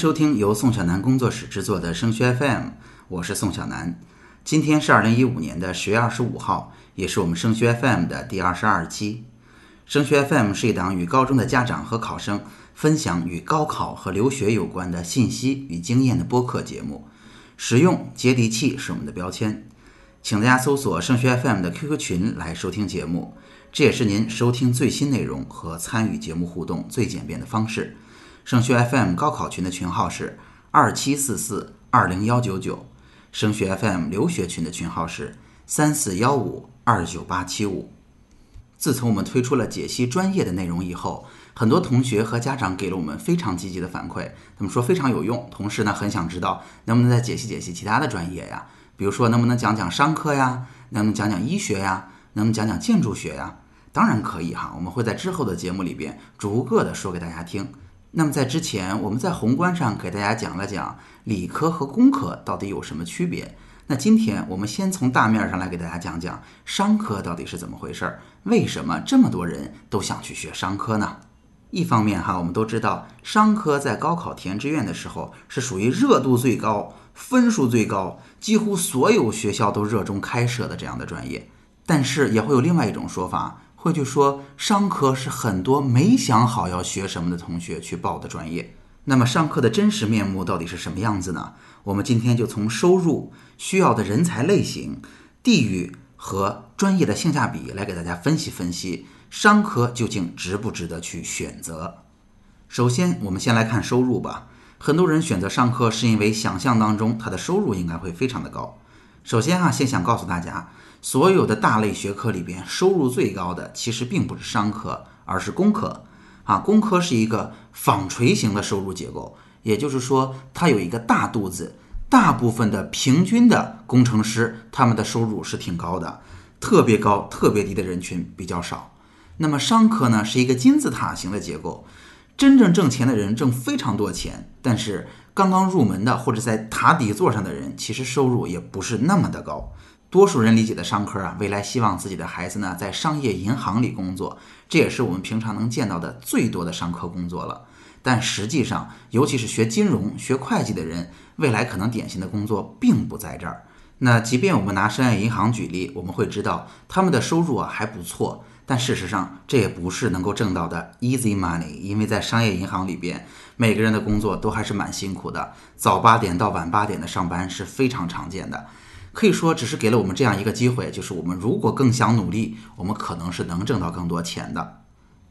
收听由宋小南工作室制作的升学 FM，我是宋小南。今天是二零一五年的十月二十五号，也是我们升学 FM 的第二十二期。升学 FM 是一档与高中的家长和考生分享与高考和留学有关的信息与经验的播客节目，实用接地气是我们的标签。请大家搜索升学 FM 的 QQ 群来收听节目，这也是您收听最新内容和参与节目互动最简便的方式。升学 FM 高考群的群号是二七四四二零幺九九，升学 FM 留学群的群号是三四幺五二九八七五。自从我们推出了解析专业的内容以后，很多同学和家长给了我们非常积极的反馈，他们说非常有用，同时呢很想知道能不能再解析解析其他的专业呀。比如说，能不能讲讲商科呀？能不能讲讲医学呀？能不能讲讲建筑学呀？当然可以哈，我们会在之后的节目里边逐个的说给大家听。那么在之前，我们在宏观上给大家讲了讲理科和工科到底有什么区别。那今天我们先从大面上来给大家讲讲商科到底是怎么回事儿，为什么这么多人都想去学商科呢？一方面哈，我们都知道商科在高考填志愿的时候是属于热度最高。分数最高，几乎所有学校都热衷开设的这样的专业，但是也会有另外一种说法，会去说商科是很多没想好要学什么的同学去报的专业。那么商科的真实面目到底是什么样子呢？我们今天就从收入、需要的人才类型、地域和专业的性价比来给大家分析分析，商科究竟值不值得去选择。首先，我们先来看收入吧。很多人选择商科是因为想象当中他的收入应该会非常的高。首先啊，先想告诉大家，所有的大类学科里边，收入最高的其实并不是商科，而是工科。啊，工科是一个纺锤型的收入结构，也就是说，它有一个大肚子，大部分的平均的工程师他们的收入是挺高的，特别高、特别低的人群比较少。那么商科呢，是一个金字塔型的结构。真正挣钱的人挣非常多钱，但是刚刚入门的或者在塔底座上的人，其实收入也不是那么的高。多数人理解的商科啊，未来希望自己的孩子呢在商业银行里工作，这也是我们平常能见到的最多的商科工作了。但实际上，尤其是学金融、学会计的人，未来可能典型的工作并不在这儿。那即便我们拿商业银行举例，我们会知道他们的收入啊还不错。但事实上，这也不是能够挣到的 easy money，因为在商业银行里边，每个人的工作都还是蛮辛苦的，早八点到晚八点的上班是非常常见的。可以说，只是给了我们这样一个机会，就是我们如果更想努力，我们可能是能挣到更多钱的。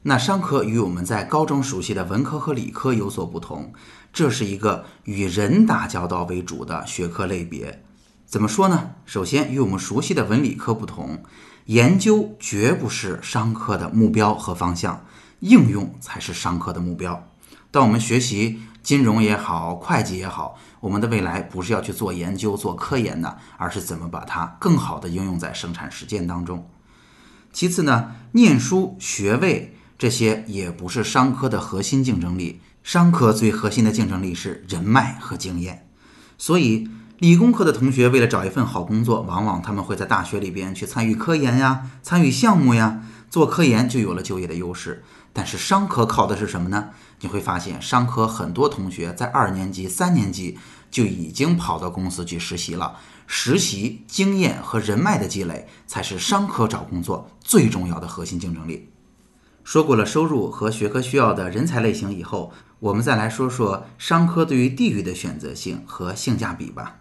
那商科与我们在高中熟悉的文科和理科有所不同，这是一个与人打交道为主的学科类别。怎么说呢？首先，与我们熟悉的文理科不同。研究绝不是商科的目标和方向，应用才是商科的目标。当我们学习金融也好，会计也好，我们的未来不是要去做研究、做科研的，而是怎么把它更好的应用在生产实践当中。其次呢，念书学位这些也不是商科的核心竞争力，商科最核心的竞争力是人脉和经验。所以。理工科的同学为了找一份好工作，往往他们会在大学里边去参与科研呀，参与项目呀，做科研就有了就业的优势。但是商科靠的是什么呢？你会发现，商科很多同学在二年级、三年级就已经跑到公司去实习了。实习经验和人脉的积累，才是商科找工作最重要的核心竞争力。说过了收入和学科需要的人才类型以后，我们再来说说商科对于地域的选择性和性价比吧。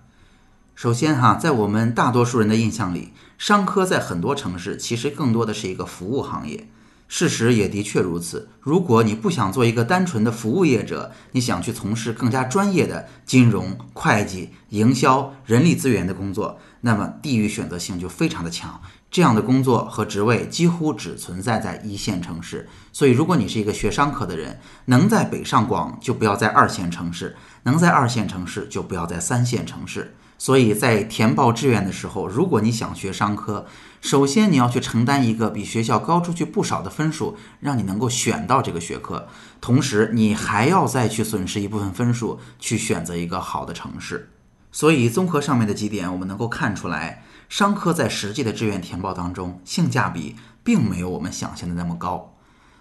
首先哈，在我们大多数人的印象里，商科在很多城市其实更多的是一个服务行业。事实也的确如此。如果你不想做一个单纯的服务业者，你想去从事更加专业的金融、会计、营销、人力资源的工作，那么地域选择性就非常的强。这样的工作和职位几乎只存在在一线城市。所以，如果你是一个学商科的人，能在北上广就不要在二线城市，能在二线城市就不要在三线城市。所以在填报志愿的时候，如果你想学商科，首先你要去承担一个比学校高出去不少的分数，让你能够选到这个学科，同时你还要再去损失一部分分数去选择一个好的城市。所以综合上面的几点，我们能够看出来，商科在实际的志愿填报当中，性价比并没有我们想象的那么高。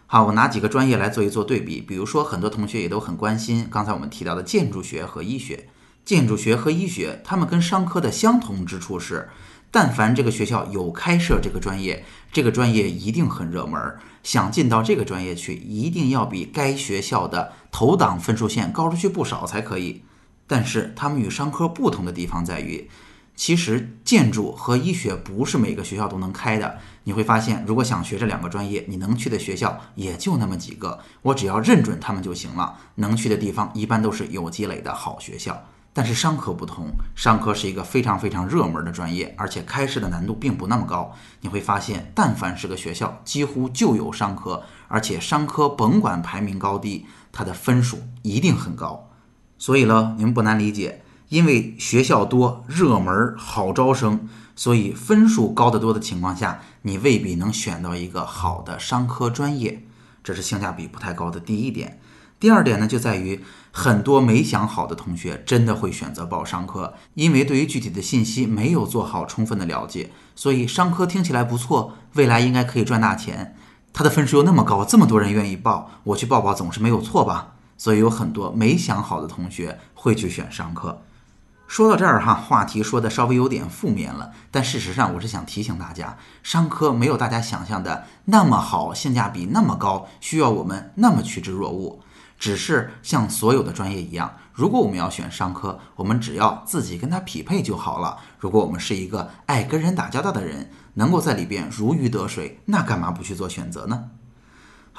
好，我拿几个专业来做一做对比。比如说，很多同学也都很关心刚才我们提到的建筑学和医学。建筑学和医学，它们跟商科的相同之处是，但凡这个学校有开设这个专业，这个专业一定很热门。想进到这个专业去，一定要比该学校的投档分数线高出去不少才可以。但是，它们与商科不同的地方在于。其实建筑和医学不是每个学校都能开的。你会发现，如果想学这两个专业，你能去的学校也就那么几个。我只要认准他们就行了。能去的地方一般都是有积累的好学校。但是商科不同，商科是一个非常非常热门的专业，而且开设的难度并不那么高。你会发现，但凡是个学校，几乎就有商科，而且商科甭管排名高低，它的分数一定很高。所以呢，你们不难理解。因为学校多、热门、好招生，所以分数高得多的情况下，你未必能选到一个好的商科专业，这是性价比不太高的第一点。第二点呢，就在于很多没想好的同学真的会选择报商科，因为对于具体的信息没有做好充分的了解，所以商科听起来不错，未来应该可以赚大钱，它的分数又那么高，这么多人愿意报，我去报报总是没有错吧？所以有很多没想好的同学会去选商科。说到这儿哈，话题说的稍微有点负面了，但事实上我是想提醒大家，商科没有大家想象的那么好，性价比那么高，需要我们那么趋之若鹜。只是像所有的专业一样，如果我们要选商科，我们只要自己跟它匹配就好了。如果我们是一个爱跟人打交道的人，能够在里边如鱼得水，那干嘛不去做选择呢？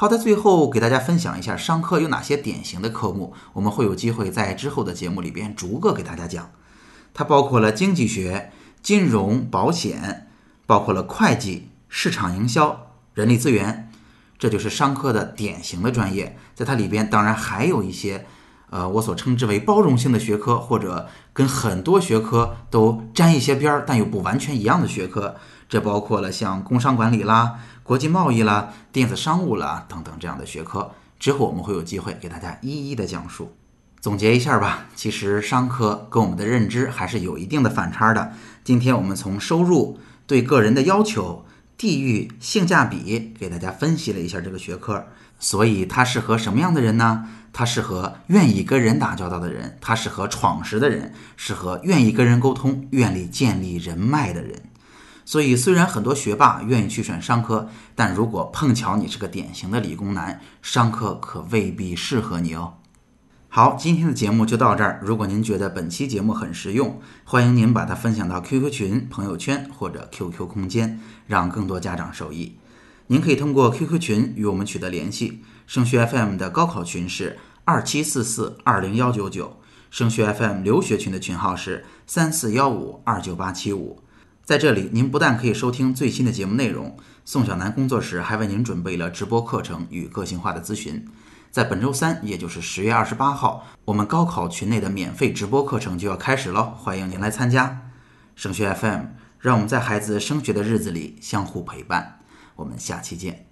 好的，最后给大家分享一下商科有哪些典型的科目，我们会有机会在之后的节目里边逐个给大家讲。它包括了经济学、金融、保险，包括了会计、市场营销、人力资源，这就是商科的典型的专业。在它里边，当然还有一些，呃，我所称之为包容性的学科，或者跟很多学科都沾一些边儿，但又不完全一样的学科。这包括了像工商管理啦。国际贸易啦、电子商务啦等等这样的学科，之后我们会有机会给大家一一的讲述。总结一下吧，其实商科跟我们的认知还是有一定的反差的。今天我们从收入、对个人的要求、地域、性价比给大家分析了一下这个学科，所以它适合什么样的人呢？它适合愿意跟人打交道的人，它适合闯实的人，适合愿意跟人沟通、愿意建立人脉的人。所以，虽然很多学霸愿意去选商科，但如果碰巧你是个典型的理工男，商科可未必适合你哦。好，今天的节目就到这儿。如果您觉得本期节目很实用，欢迎您把它分享到 QQ 群、朋友圈或者 QQ 空间，让更多家长受益。您可以通过 QQ 群与我们取得联系。升学 FM 的高考群是二七四四二零幺九九，升学 FM 留学群的群号是三四幺五二九八七五。在这里，您不但可以收听最新的节目内容，宋小南工作室还为您准备了直播课程与个性化的咨询。在本周三，也就是十月二十八号，我们高考群内的免费直播课程就要开始了，欢迎您来参加。升学 FM，让我们在孩子升学的日子里相互陪伴。我们下期见。